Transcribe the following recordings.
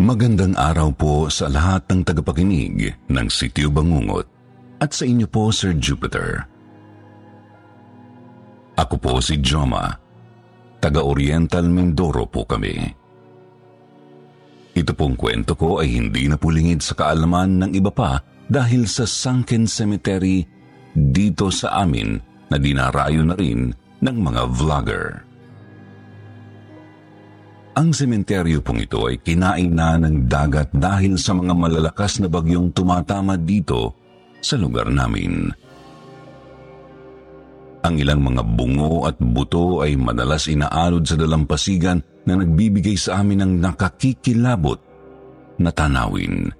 Magandang araw po sa lahat ng tagapakinig ng Sityo Bangungot at sa inyo po Sir Jupiter. Ako po si Joma, taga-Oriental Mindoro po kami. Ito pong kwento ko ay hindi na pulingid sa kaalaman ng iba pa dahil sa Sunken Cemetery dito sa amin na dinarayo na rin ng mga vlogger. Ang sementeryo pong ito ay kinain na ng dagat dahil sa mga malalakas na bagyong tumatama dito sa lugar namin. Ang ilang mga bungo at buto ay madalas inaalod sa dalampasigan na nagbibigay sa amin ng nakakikilabot na tanawin.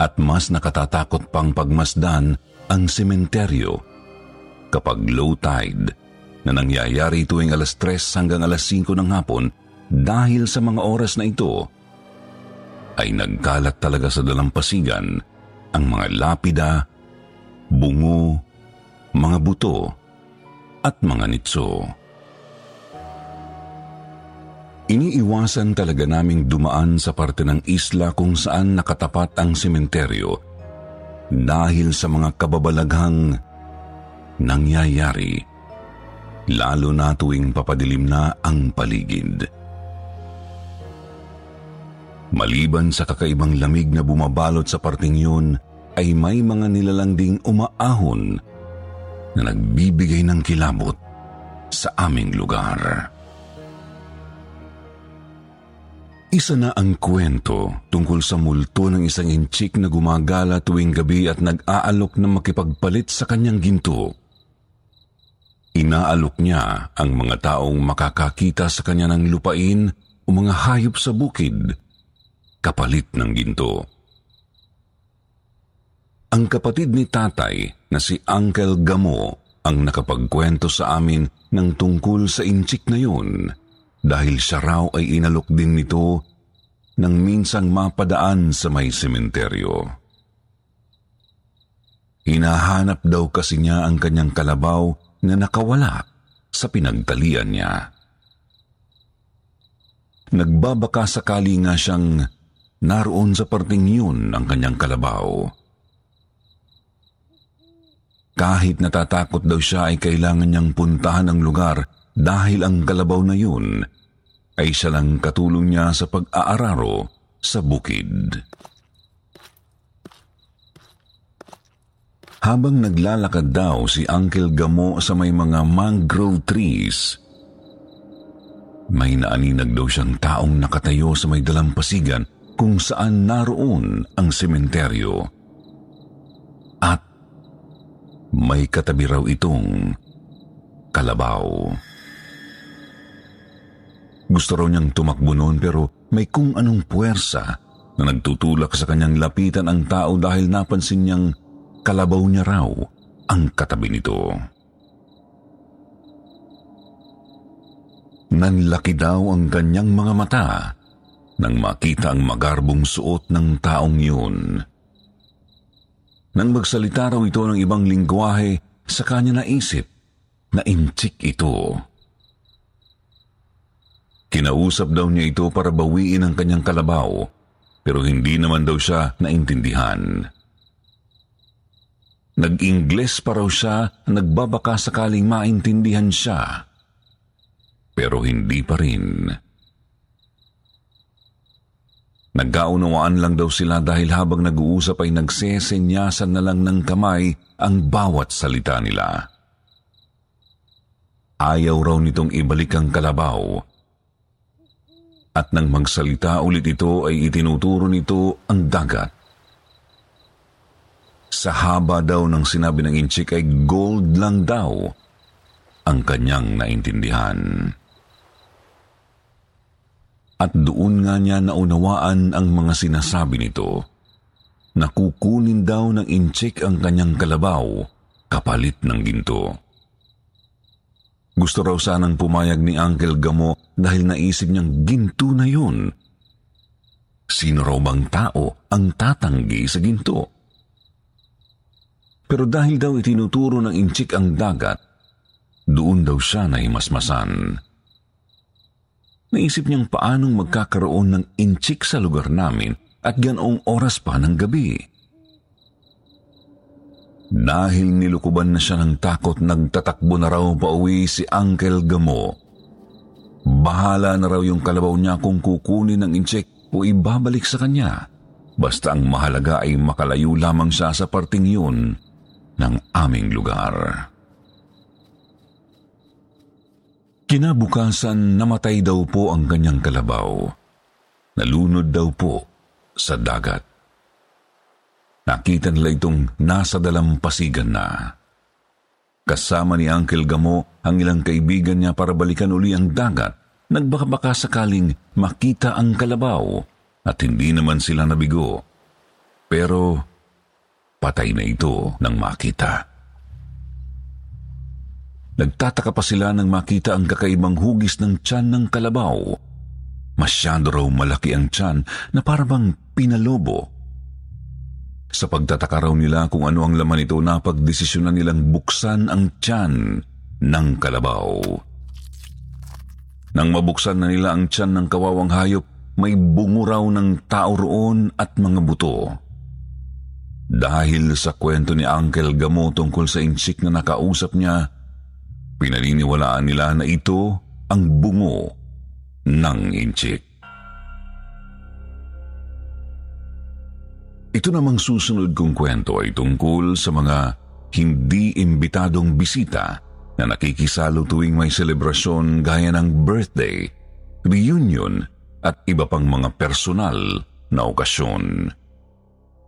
At mas nakatatakot pang pagmasdan ang sementeryo kapag low tide na nangyayari tuwing alas 3 hanggang alas 5 ng hapon dahil sa mga oras na ito ay nagkalat talaga sa dalampasigan ang mga lapida, bungo, mga buto at mga nitso. Iniiwasan talaga naming dumaan sa parte ng isla kung saan nakatapat ang sementeryo dahil sa mga kababalaghang nangyayari lalo na tuwing papadilim na ang paligid. Maliban sa kakaibang lamig na bumabalot sa parting yun, ay may mga nilalang ding umaahon na nagbibigay ng kilabot sa aming lugar. Isa na ang kwento tungkol sa multo ng isang inchik na gumagala tuwing gabi at nag-aalok na makipagpalit sa kanyang ginto. Inaalok niya ang mga taong makakakita sa kanya ng lupain o mga hayop sa bukid, kapalit ng ginto. Ang kapatid ni tatay na si Uncle Gamo ang nakapagkwento sa amin ng tungkol sa inchik na yun dahil siya raw ay inalok din nito nang minsang mapadaan sa may sementeryo. Hinahanap daw kasi niya ang kanyang kalabaw na nakawala sa pinagtalian niya. Nagbabaka sakali nga siyang naroon sa parting yun ang kanyang kalabaw. Kahit natatakot daw siya ay kailangan niyang puntahan ang lugar dahil ang kalabaw na yun ay siya lang katulong niya sa pag-aararo sa bukid. Habang naglalakad daw si Uncle Gamo sa may mga mangrove trees, may naaninag daw siyang taong nakatayo sa may dalampasigan kung saan naroon ang sementeryo. At may katabi raw itong kalabaw. Gusto raw niyang tumakbo noon pero may kung anong puwersa na nagtutulak sa kanyang lapitan ang tao dahil napansin niyang kalabaw niya raw ang katabi nito. Nanlaki daw ang kanyang mga mata nang makita ang magarbong suot ng taong yun. Nang magsalita raw ito ng ibang lingwahe, sa kanya naisip na inchik ito. Kinausap daw niya ito para bawiin ang kanyang kalabaw, pero hindi naman daw siya naintindihan. Nag-ingles pa raw siya na nagbabaka sakaling maintindihan siya. Pero hindi pa rin. Nagkaunawaan lang daw sila dahil habang nag-uusap ay nagsesenyasan na lang ng kamay ang bawat salita nila. Ayaw raw nitong ibalik ang kalabaw. At nang magsalita ulit ito ay itinuturo nito ang dagat. Sa haba daw ng sinabi ng inchik ay gold lang daw ang kanyang naintindihan. At doon nga niya naunawaan ang mga sinasabi nito na kukunin daw ng inchik ang kanyang kalabaw kapalit ng ginto. Gusto raw sanang pumayag ni Uncle Gamo dahil naisip niyang ginto na yun. Sino raw bang tao ang tatanggi sa ginto? Pero dahil daw itinuturo ng inchik ang dagat, doon daw siya nahimasmasan. Naisip niyang paanong magkakaroon ng inchik sa lugar namin at ganoong oras pa ng gabi. Dahil nilukuban na siya ng takot, nagtatakbo na raw pauwi si Uncle Gamo. Bahala na raw yung kalabaw niya kung kukunin ng inchik o ibabalik sa kanya. Basta ang mahalaga ay makalayo lamang siya sa parting yun ng aming lugar. Kinabukasan, namatay daw po ang kanyang kalabaw. Nalunod daw po sa dagat. Nakita nila itong nasa dalampasigan na. Kasama ni Uncle Gamo ang ilang kaibigan niya para balikan uli ang dagat, nagbaka sakaling makita ang kalabaw at hindi naman sila nabigo. Pero patay na ito nang makita. Nagtataka pa sila nang makita ang kakaibang hugis ng tiyan ng kalabaw. Masyado raw malaki ang tiyan na parang pinalobo. Sa pagtataka raw nila kung ano ang laman ito, napagdesisyonan nilang buksan ang tiyan ng kalabaw. Nang mabuksan na nila ang tiyan ng kawawang hayop, may bungo raw ng tao roon at mga buto. Dahil sa kwento ni Uncle Gamo tungkol sa insik na nakausap niya, Pinaniniwalaan nila na ito ang bungo ng inchik. Ito namang susunod kong kwento ay tungkol sa mga hindi imbitadong bisita na nakikisalo tuwing may selebrasyon gaya ng birthday, reunion at iba pang mga personal na okasyon.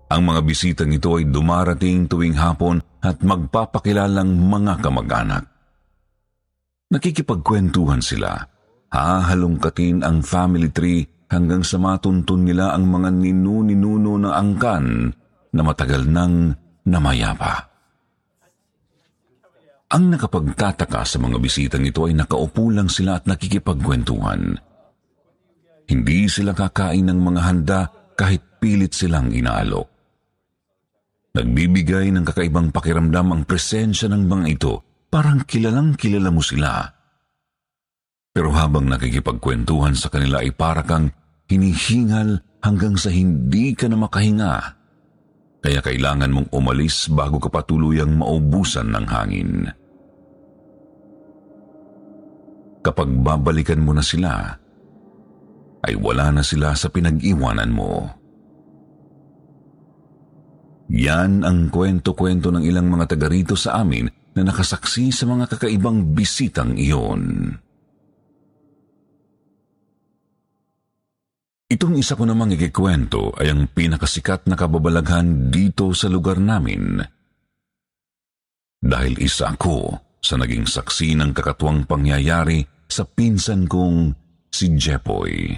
Ang mga bisitang ito ay dumarating tuwing hapon at magpapakilalang mga kamag-anak. Nakikipagkwentuhan sila. Hahalongkatin ang family tree hanggang sa matuntun nila ang mga ninu-ninuno ng angkan na matagal nang namayapa. Ang nakapagtataka sa mga bisitang ito ay nakaupo lang sila at nakikipagkwentuhan. Hindi sila kakain ng mga handa kahit pilit silang inaalok. Nagbibigay ng kakaibang pakiramdam ang presensya ng mga ito Parang kilalang kilala mo sila. Pero habang nakikipagkwentuhan sa kanila ay para kang hinihingal hanggang sa hindi ka na makahinga. Kaya kailangan mong umalis bago ka patuluyang maubusan ng hangin. Kapag babalikan mo na sila, ay wala na sila sa pinag-iwanan mo. Yan ang kwento-kwento ng ilang mga taga rito sa amin na nakasaksi sa mga kakaibang bisitang iyon. Itong isa ko namang ikikwento ay ang pinakasikat na kababalaghan dito sa lugar namin. Dahil isa ako sa naging saksi ng kakatuwang pangyayari sa pinsan kong si Jepoy.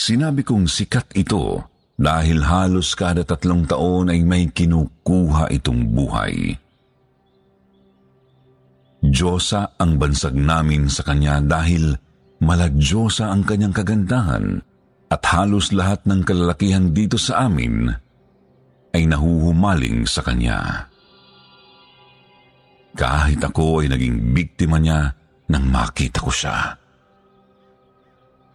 Sinabi kong sikat ito dahil halos kada tatlong taon ay may kinukuha itong buhay. Diyosa ang bansag namin sa kanya dahil maladyosa ang kanyang kagandahan at halos lahat ng kalalakihan dito sa amin ay nahuhumaling sa kanya. Kahit ako ay naging biktima niya nang makita ko siya.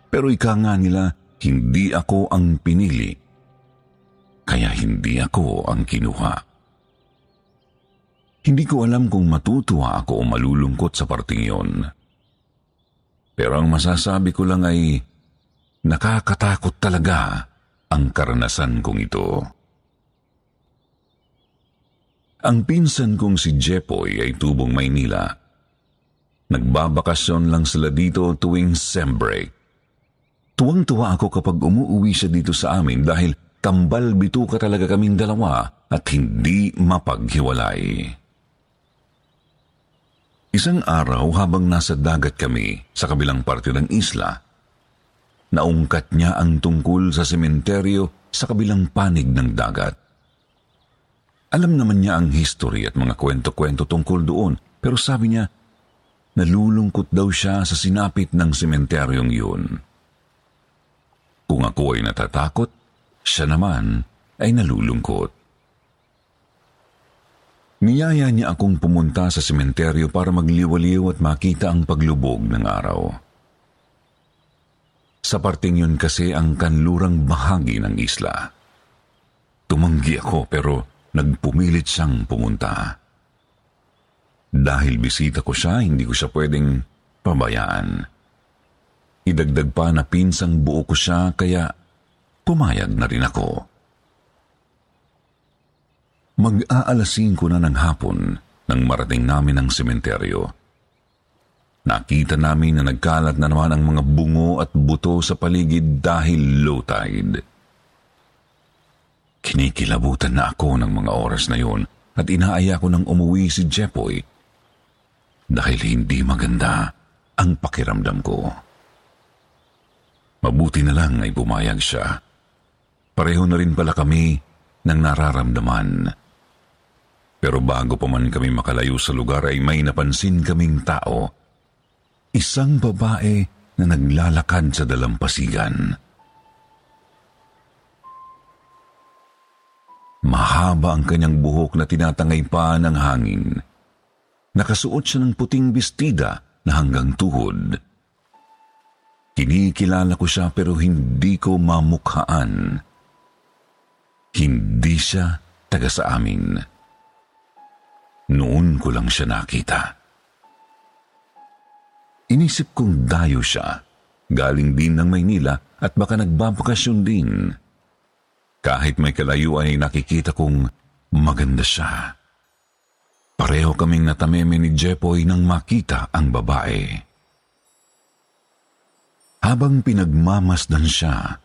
Pero ika nga nila, hindi ako ang pinili kaya hindi ako ang kinuha. Hindi ko alam kung matutuwa ako o malulungkot sa parting iyon. Pero ang masasabi ko lang ay nakakatakot talaga ang karanasan kong ito. Ang pinsan kong si Jepoy ay tubong Maynila. Nagbabakasyon lang sila dito tuwing sem break. Tuwang-tuwa ako kapag umuwi siya dito sa amin dahil kambal bituka talaga kaming dalawa at hindi mapaghiwalay. Isang araw habang nasa dagat kami sa kabilang parte ng isla, naungkat niya ang tungkol sa sementeryo sa kabilang panig ng dagat. Alam naman niya ang history at mga kwento-kwento tungkol doon, pero sabi niya, nalulungkot daw siya sa sinapit ng sementeryong yun. Kung ako ay natatakot, siya naman ay nalulungkot. Niyaya niya akong pumunta sa sementeryo para magliwaliw at makita ang paglubog ng araw. Sa parting yun kasi ang kanlurang bahagi ng isla. Tumanggi ako pero nagpumilit siyang pumunta. Dahil bisita ko siya, hindi ko siya pwedeng pabayaan. Idagdag pa na pinsang buo ko siya kaya pumayag na rin ako. Mag-aalasin ko na ng hapon nang marating namin ang sementeryo. Nakita namin na nagkalat na naman ang mga bungo at buto sa paligid dahil low tide. Kinikilabutan na ako ng mga oras na yun at inaaya ko nang umuwi si Jepoy dahil hindi maganda ang pakiramdam ko. Mabuti na lang ay bumayag siya. Pareho na rin pala kami ng nararamdaman. Pero bago pa man kami makalayo sa lugar ay may napansin kaming tao. Isang babae na naglalakad sa dalampasigan. Mahaba ang kanyang buhok na tinatangay pa ng hangin. Nakasuot siya ng puting bestida na hanggang tuhod. Kinikilala ko siya pero hindi ko mamukhaan. Hindi siya taga sa amin. Noon ko lang siya nakita. Inisip kong dayo siya. Galing din ng Maynila at baka nagbabakasyon din. Kahit may kalayuan ay nakikita kong maganda siya. Pareho kaming natameme ni Jepoy nang makita ang babae. Habang pinagmamasdan siya,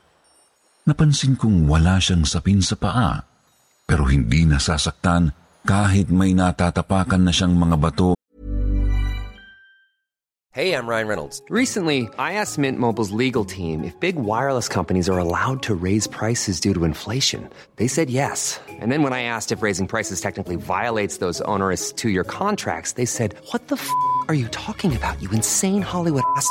napansin kong wala siyang sapin sa paa, pero hindi nasasaktan kahit may natatapakan na siyang mga bato Hey, I'm Ryan Reynolds. Recently, I asked Mint Mobile's legal team if big wireless companies are allowed to raise prices due to inflation. They said yes. And then when I asked if raising prices technically violates those onerous two year contracts, they said, What the f are you talking about, you insane Hollywood ass?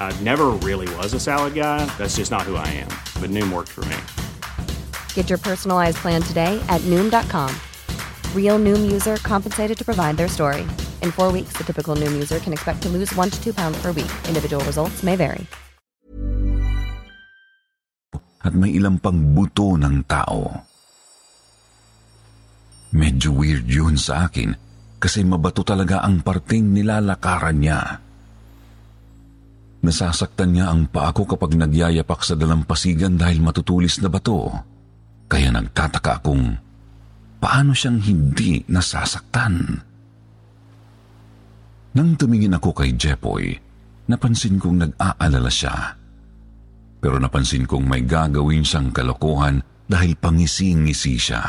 I never really was a salad guy. That's just not who I am. But Noom worked for me. Get your personalized plan today at Noom.com. Real Noom user compensated to provide their story. In four weeks, the typical Noom user can expect to lose one to two pounds per week. Individual results may vary. at may ilang pang buto ng tao. Medyo weird yun sa akin kasi mabato talaga ang parting nilalakaran niya. Nasasaktan niya ang paa ko kapag nagyayapak sa dalampasigan dahil matutulis na bato. Kaya nagtataka akong paano siyang hindi nasasaktan. Nang tumingin ako kay Jepoy, napansin kong nag-aalala siya. Pero napansin kong may gagawin siyang kalokohan dahil pangising-ngisi siya.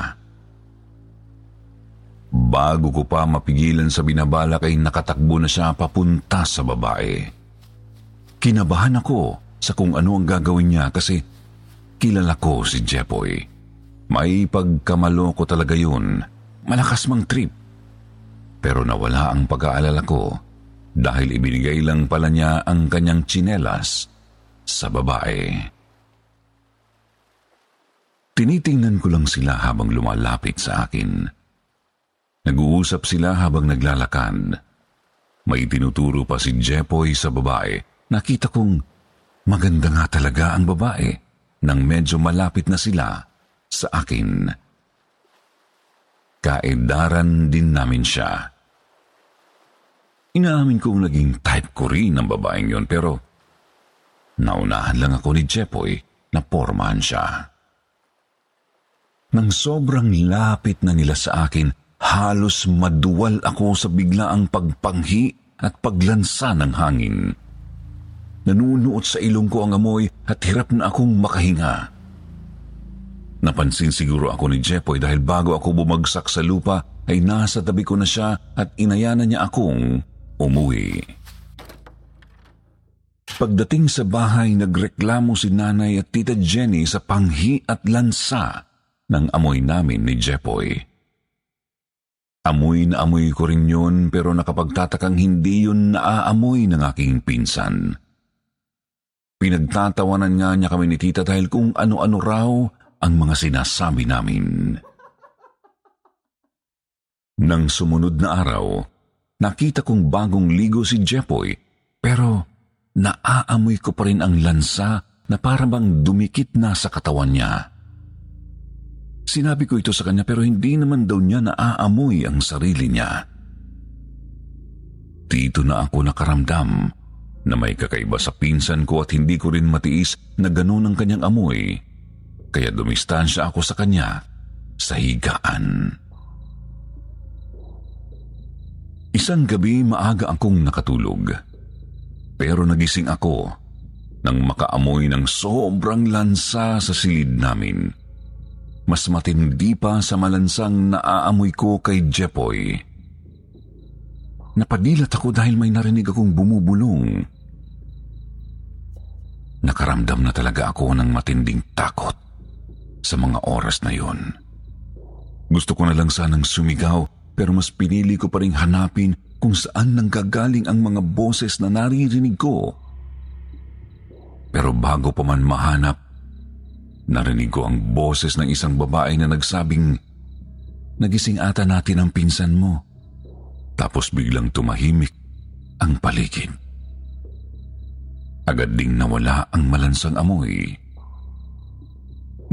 Bago ko pa mapigilan sa binabalak ay nakatakbo na siya papunta sa babae. Kinabahan ako sa kung ano ang gagawin niya kasi kilala ko si Jepoy. May pagkamalo ko talaga yun. Malakas mang trip. Pero nawala ang pag-aalala ko dahil ibinigay lang pala niya ang kanyang tsinelas sa babae. Tinitingnan ko lang sila habang lumalapit sa akin. Nag-uusap sila habang naglalakad. May tinuturo pa si Jepoy sa babae. Nakita kong maganda nga talaga ang babae nang medyo malapit na sila sa akin. kaedaran din namin siya. Inaamin kong naging type ko rin ang babaeng yon pero naunahan lang ako ni Jepoy na pormahan siya. Nang sobrang lapit na nila sa akin, halos maduwal ako sa biglaang pagpanghi at paglansa ng hangin. Nanunuot sa ilong ko ang amoy at hirap na akong makahinga. Napansin siguro ako ni Jepoy dahil bago ako bumagsak sa lupa ay nasa tabi ko na siya at inayanan niya akong umuwi. Pagdating sa bahay, nagreklamo si nanay at tita Jenny sa panghi at lansa ng amoy namin ni Jepoy. Amoy na amoy ko rin yun pero nakapagtatakang hindi yun naaamoy ng aking pinsan. Pinagtatawanan nga niya kami ni tita dahil kung ano-ano raw ang mga sinasabi namin. Nang sumunod na araw, nakita kong bagong ligo si Jepoy pero naaamoy ko pa rin ang lansa na parang dumikit na sa katawan niya. Sinabi ko ito sa kanya pero hindi naman daw niya naaamoy ang sarili niya. Dito na ako nakaramdam na may kakaiba sa pinsan ko at hindi ko rin matiis na ganun ang kanyang amoy. Kaya dumistansya ako sa kanya sa higaan. Isang gabi maaga akong nakatulog. Pero nagising ako nang makaamoy ng sobrang lansa sa silid namin mas matindi pa sa malansang naaamoy ko kay Jepoy. Napadilat ako dahil may narinig akong bumubulong. Nakaramdam na talaga ako ng matinding takot sa mga oras na yon. Gusto ko na lang sanang sumigaw pero mas pinili ko pa rin hanapin kung saan nanggagaling ang mga boses na naririnig ko. Pero bago pa man mahanap, Narinig ko ang boses ng isang babae na nagsabing, Nagising ata natin ang pinsan mo. Tapos biglang tumahimik ang paligid. Agad ding nawala ang malansang amoy.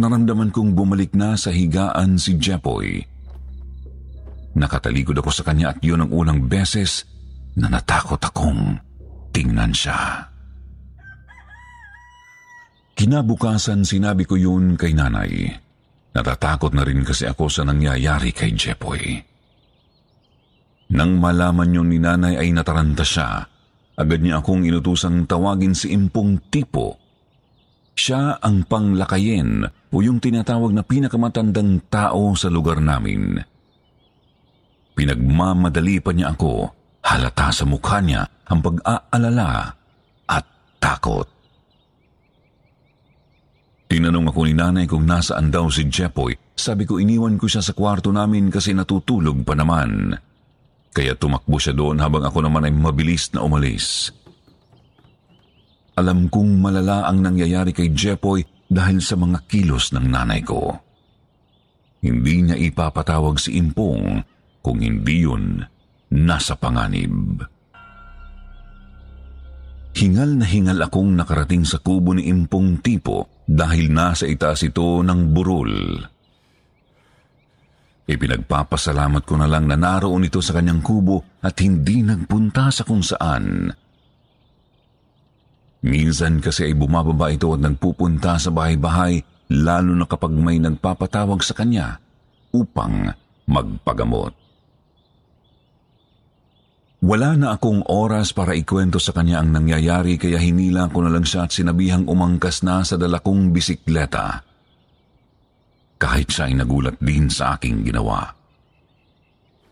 Naramdaman kong bumalik na sa higaan si Jepoy. Nakatalikod ako sa kanya at yun ang unang beses na natakot akong tingnan siya. Kinabukasan sinabi ko yun kay nanay. Natatakot na rin kasi ako sa nangyayari kay Jepoy. Nang malaman yun ni nanay ay nataranta siya, agad niya akong inutusang tawagin si Impong Tipo. Siya ang panglakayin o yung tinatawag na pinakamatandang tao sa lugar namin. Pinagmamadali pa niya ako, halata sa mukha niya ang pag-aalala at takot. Tinanong ako ni nanay kung nasaan daw si Jepoy. Sabi ko iniwan ko siya sa kwarto namin kasi natutulog pa naman. Kaya tumakbo siya doon habang ako naman ay mabilis na umalis. Alam kong malala ang nangyayari kay Jepoy dahil sa mga kilos ng nanay ko. Hindi niya ipapatawag si Impong kung hindi yun nasa panganib. Hingal na hingal akong nakarating sa kubo ni Impong Tipo dahil nasa itaas ito ng burol. Ipinagpapasalamat ko na lang na naroon ito sa kanyang kubo at hindi nagpunta sa kung saan. Minsan kasi ay bumababa ito at nagpupunta sa bahay-bahay lalo na kapag may nagpapatawag sa kanya upang magpagamot. Wala na akong oras para ikwento sa kanya ang nangyayari kaya hinila ko na lang siya at sinabihang umangkas na sa dalakong bisikleta. Kahit siya ay nagulat din sa aking ginawa.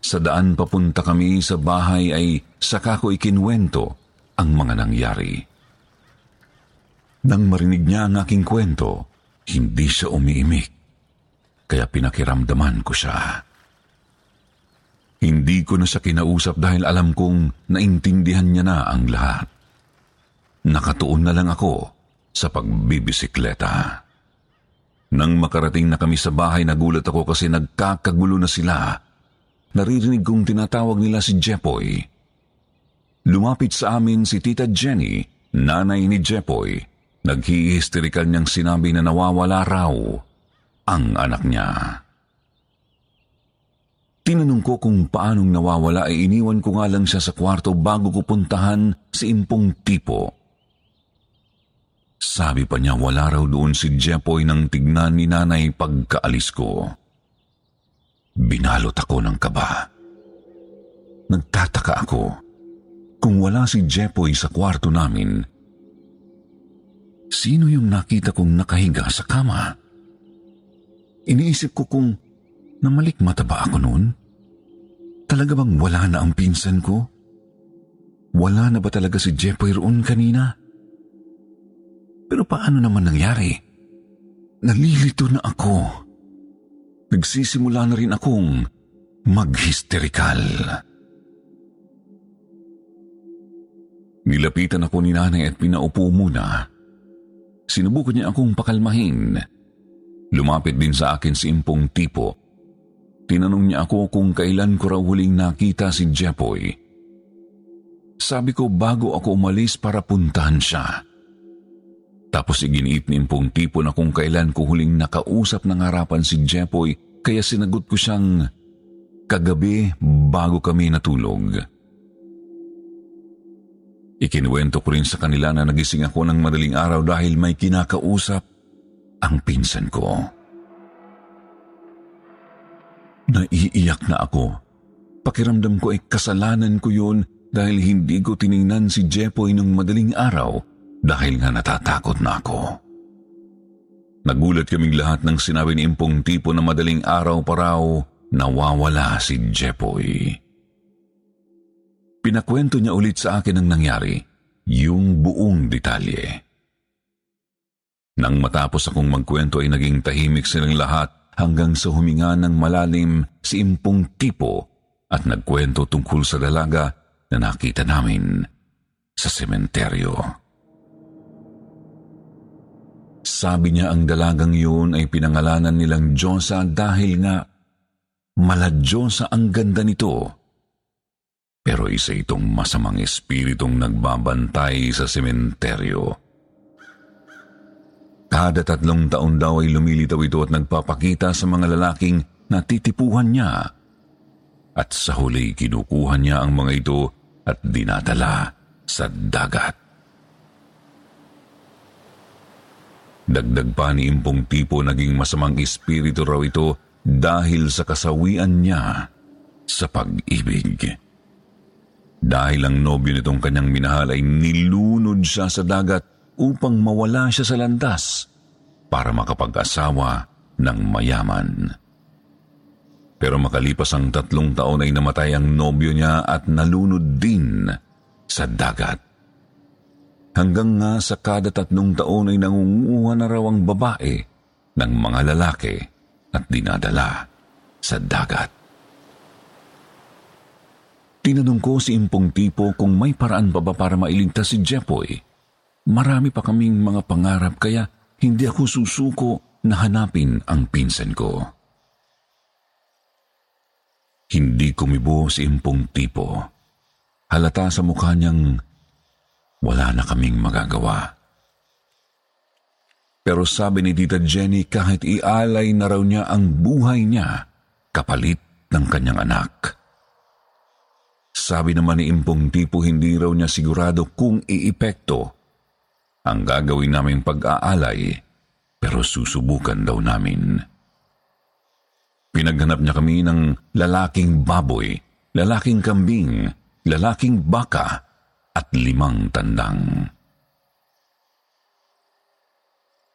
Sa daan papunta kami sa bahay ay saka ko ikinwento ang mga nangyari. Nang marinig niya ang aking kwento, hindi siya umiimik. Kaya pinakiramdaman ko siya. Hindi ko na siya kinausap dahil alam kong naintindihan niya na ang lahat. Nakatuon na lang ako sa pagbibisikleta. Nang makarating na kami sa bahay, nagulat ako kasi nagkakagulo na sila. Naririnig kong tinatawag nila si Jepoy. Lumapit sa amin si Tita Jenny, nanay ni Jepoy. Naghihisterikal niyang sinabi na nawawala raw ang anak niya. Tinanong ko kung paanong nawawala ay iniwan ko nga lang siya sa kwarto bago ko puntahan si Impong Tipo. Sabi pa niya wala raw doon si Jepoy nang tignan ni nanay pagkaalis ko. Binalot ako ng kaba. Nagtataka ako kung wala si Jepoy sa kwarto namin. Sino yung nakita kong nakahiga sa kama? Iniisip ko kung namalikmata ba ako noon? Talaga bang wala na ang pinsan ko? Wala na ba talaga si Jepoy roon kanina? Pero paano naman nangyari? Nalilito na ako. Nagsisimula na rin akong maghisterikal. Nilapitan ako ni nanay at pinaupo muna. Sinubukan niya akong pakalmahin. Lumapit din sa akin si Impong Tipo. Tinanong niya ako kung kailan ko raw huling nakita si Jepoy. Sabi ko bago ako umalis para puntahan siya. Tapos iginiit ni Impong Tipo na kung kailan ko huling nakausap ng harapan si Jepoy kaya sinagot ko siyang kagabi bago kami natulog. Ikinuwento ko rin sa kanila na nagising ako ng madaling araw dahil may kinakausap ang pinsan ko. Naiiyak na ako. Pakiramdam ko ay kasalanan ko yun dahil hindi ko tiningnan si Jepoy ng madaling araw dahil nga natatakot na ako. Nagulat kaming lahat ng sinabi ni Impong Tipo na madaling araw pa raw nawawala si Jepoy. Pinakwento niya ulit sa akin ang nangyari, yung buong detalye. Nang matapos akong magkwento ay naging tahimik silang lahat hanggang sa huminga ng malalim si Impong Tipo at nagkwento tungkol sa dalaga na nakita namin sa sementeryo. Sabi niya ang dalagang yun ay pinangalanan nilang Diyosa dahil nga maladyosa ang ganda nito pero isa itong masamang espiritong nagbabantay sa sementeryo. Kada tatlong taon daw ay lumilitaw ito at nagpapakita sa mga lalaking natitipuhan niya. At sa huli kinukuha niya ang mga ito at dinadala sa dagat. Dagdag pa ni Impong Tipo naging masamang espiritu raw ito dahil sa kasawian niya sa pag-ibig. Dahil ang nobyo nitong kanyang minahal ay nilunod siya sa dagat upang mawala siya sa landas para makapag-asawa ng mayaman. Pero makalipas ang tatlong taon ay namatay ang nobyo niya at nalunod din sa dagat. Hanggang nga sa kada tatlong taon ay nangunguha na raw ang babae ng mga lalaki at dinadala sa dagat. Tinanong ko si Impong Tipo kung may paraan pa ba para mailigtas si Jepoy. Marami pa kaming mga pangarap kaya hindi ako susuko na hanapin ang pinsan ko. Hindi kumibo si Impong Tipo. Halata sa mukha niyang wala na kaming magagawa. Pero sabi ni Tita Jenny kahit ialay na raw niya ang buhay niya kapalit ng kanyang anak. Sabi naman ni Impong Tipo hindi raw niya sigurado kung iipekto ang gagawin naming pag-aalay pero susubukan daw namin. Pinaghanap niya kami ng lalaking baboy, lalaking kambing, lalaking baka at limang tandang.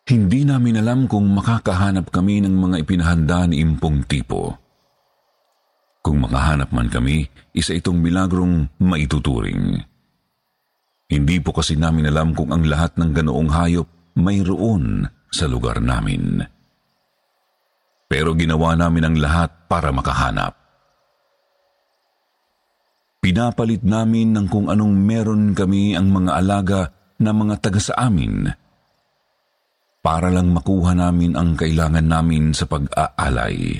Hindi namin alam kung makakahanap kami ng mga ipinahanda ni Impong Tipo. Kung makahanap man kami, isa itong milagrong maituturing. Hindi po kasi namin alam kung ang lahat ng ganoong hayop mayroon sa lugar namin. Pero ginawa namin ang lahat para makahanap. Pinapalit namin ng kung anong meron kami ang mga alaga na mga taga sa amin para lang makuha namin ang kailangan namin sa pag-aalay.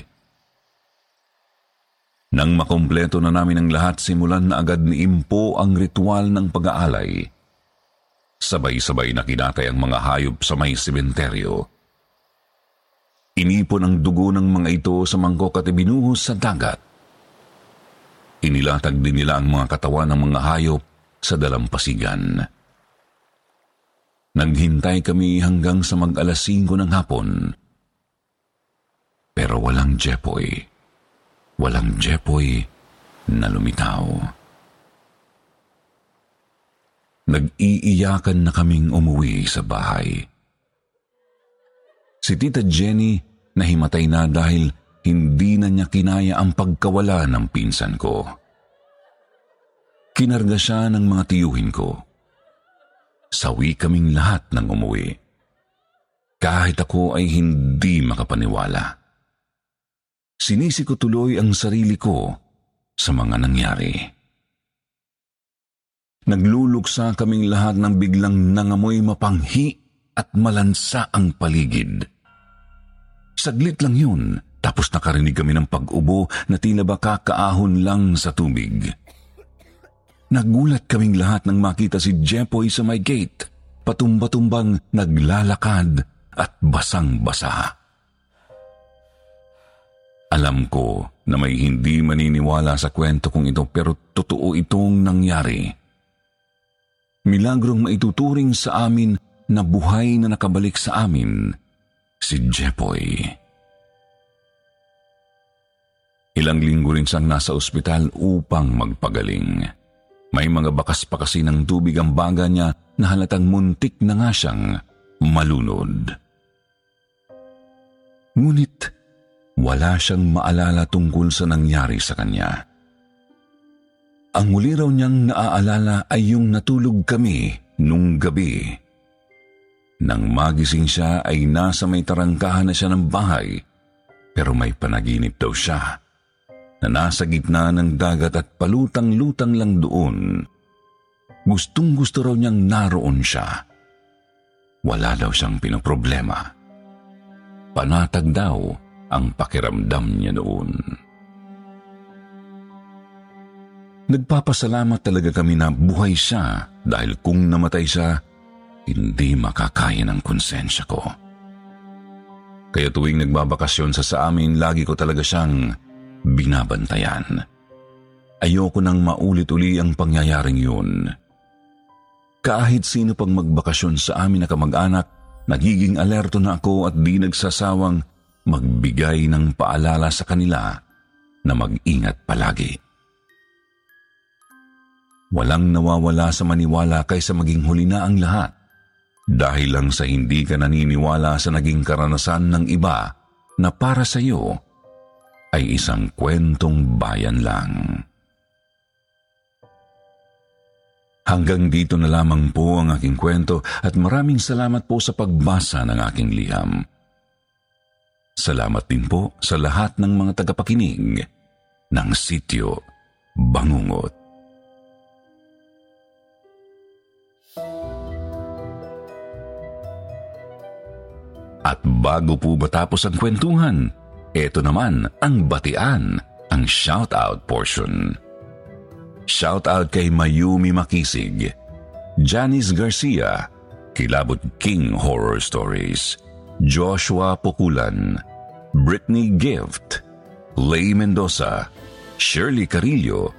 Nang makumpleto na namin ang lahat, simulan na agad ni Impo ang ritual ng pag-aalay. Sabay-sabay na kinatay ang mga hayop sa may sementeryo. Inipon ang dugo ng mga ito sa mangkok at ibinuhos sa dagat Inilatag din nila ang mga katawan ng mga hayop sa dalampasigan. Naghintay kami hanggang sa mag-alas 5 ng hapon. Pero walang Jepoy. Walang Jepoy na lumitaw. Nag-iiyakan na kaming umuwi sa bahay. Si Tita Jenny nahimatay na dahil hindi na niya kinaya ang pagkawala ng pinsan ko. Kinarga siya ng mga tiyuhin ko. Sawi kaming lahat ng umuwi. Kahit ako ay hindi makapaniwala. Sinisi ko tuloy ang sarili ko sa mga nangyari. Nagluluksa kaming lahat ng biglang nangamoy mapanghi at malansa ang paligid. Saglit lang yun, tapos nakarinig kami ng pag-ubo na tila ba kakaahon lang sa tubig. Nagulat kaming lahat nang makita si Jepoy sa may gate, patumba-tumbang naglalakad at basang-basa. Alam ko na may hindi maniniwala sa kwento kong ito pero totoo itong nangyari. Milagrong maituturing sa amin na buhay na nakabalik sa amin si Jepoy. Ilang linggo rin siyang nasa ospital upang magpagaling. May mga bakas pa kasi ng tubig ang baga niya na halatang muntik na nga siyang malunod. Ngunit wala siyang maalala tungkol sa nangyari sa kanya. Ang huli raw niyang naaalala ay yung natulog kami nung gabi. Nang magising siya ay nasa may tarangkahan na siya ng bahay pero may panaginip daw siya na nasa gitna ng dagat at palutang-lutang lang doon. Gustong gusto raw niyang naroon siya. Wala daw siyang pinoproblema. Panatag daw ang pakiramdam niya noon. Nagpapasalamat talaga kami na buhay siya dahil kung namatay siya, hindi makakaya ng konsensya ko. Kaya tuwing nagbabakasyon sa sa amin, lagi ko talaga siyang binabantayan. Ayoko nang maulit-uli ang pangyayaring yun. Kahit sino pang magbakasyon sa amin na kamag-anak, nagiging alerto na ako at di nagsasawang magbigay ng paalala sa kanila na mag-ingat palagi. Walang nawawala sa maniwala kaysa maging huli na ang lahat dahil lang sa hindi ka naniniwala sa naging karanasan ng iba na para sa iyo ay isang kwentong bayan lang. Hanggang dito na lamang po ang aking kwento at maraming salamat po sa pagbasa ng aking liham. Salamat din po sa lahat ng mga tagapakinig ng Sityo Bangungot. At bago po matapos ang kwentuhan, ito naman ang batian, ang shoutout portion. Shoutout kay Mayumi Makisig, Janice Garcia, Kilabot King Horror Stories, Joshua Pukulan, Brittany Gift, Lay Mendoza, Shirley Carillo,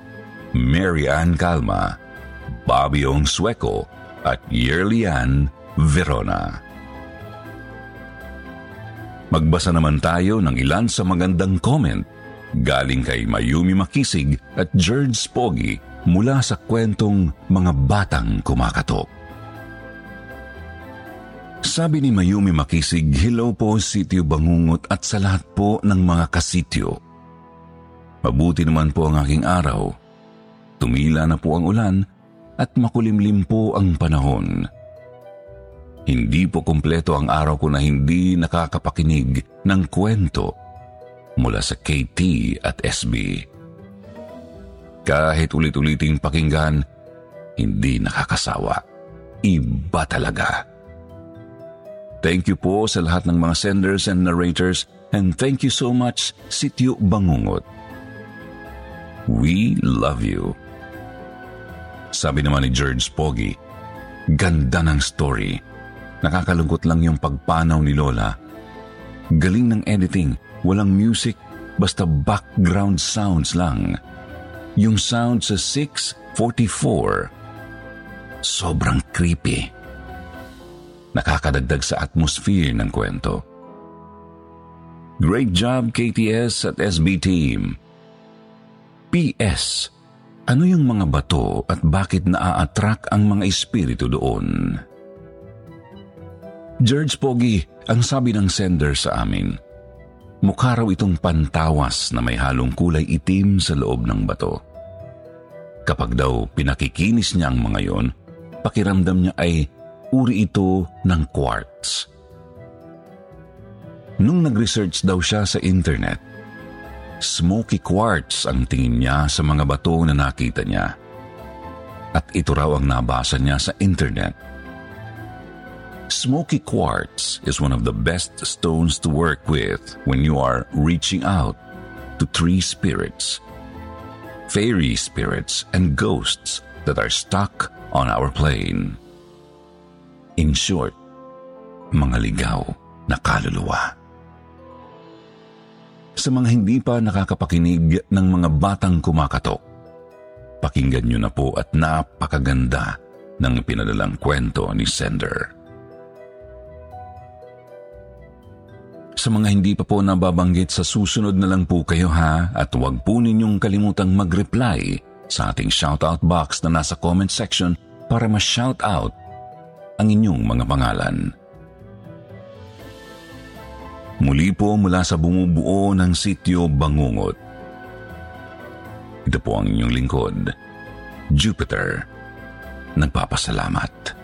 Mary Ann Calma, Bobby Ong Sueco, at Yerlian Verona. Magbasa naman tayo ng ilan sa magandang comment galing kay Mayumi Makisig at George Spogi mula sa kwentong Mga Batang Kumakatok. Sabi ni Mayumi Makisig, Hello po Sityo Bangungot at sa lahat po ng mga kasityo. Mabuti naman po ang aking araw. Tumila na po ang ulan at makulimlim po ang panahon. Hindi po kumpleto ang araw ko na hindi nakakapakinig ng kwento mula sa KT at SB. Kahit ulit-uliting pakinggan, hindi nakakasawa. Iba talaga. Thank you po sa lahat ng mga senders and narrators and thank you so much, Sityo Bangungot. We love you. Sabi naman ni George Pogi, ganda ng story. Nakakalungkot lang yung pagpanaw ni Lola. Galing ng editing, walang music, basta background sounds lang. Yung sound sa 644, sobrang creepy. Nakakadagdag sa atmosphere ng kwento. Great job KTS at SB Team. PS, ano yung mga bato at bakit naa-attract ang mga espiritu doon? George Pogi, ang sabi ng sender sa amin, mukha raw itong pantawas na may halong kulay itim sa loob ng bato. Kapag daw pinakikinis niya ang mga yon, pakiramdam niya ay uri ito ng quartz. Nung nag-research daw siya sa internet, smoky quartz ang tingin niya sa mga bato na nakita niya. At ito raw ang nabasa niya sa internet Smoky quartz is one of the best stones to work with when you are reaching out to tree spirits, fairy spirits, and ghosts that are stuck on our plane. In short, mga ligaw na kaluluwa. Sa mga hindi pa nakakapakinig ng mga batang kumakatok, pakinggan nyo na po at napakaganda ng pinadalang kwento ni Sender. Sa mga hindi pa po nababanggit sa susunod na lang po kayo ha at huwag po ninyong kalimutang mag-reply sa ating shoutout box na nasa comment section para ma-shoutout ang inyong mga pangalan. Muli po mula sa bumubuo ng sityo Bangungot. Ito po ang inyong lingkod, Jupiter. Nagpapasalamat.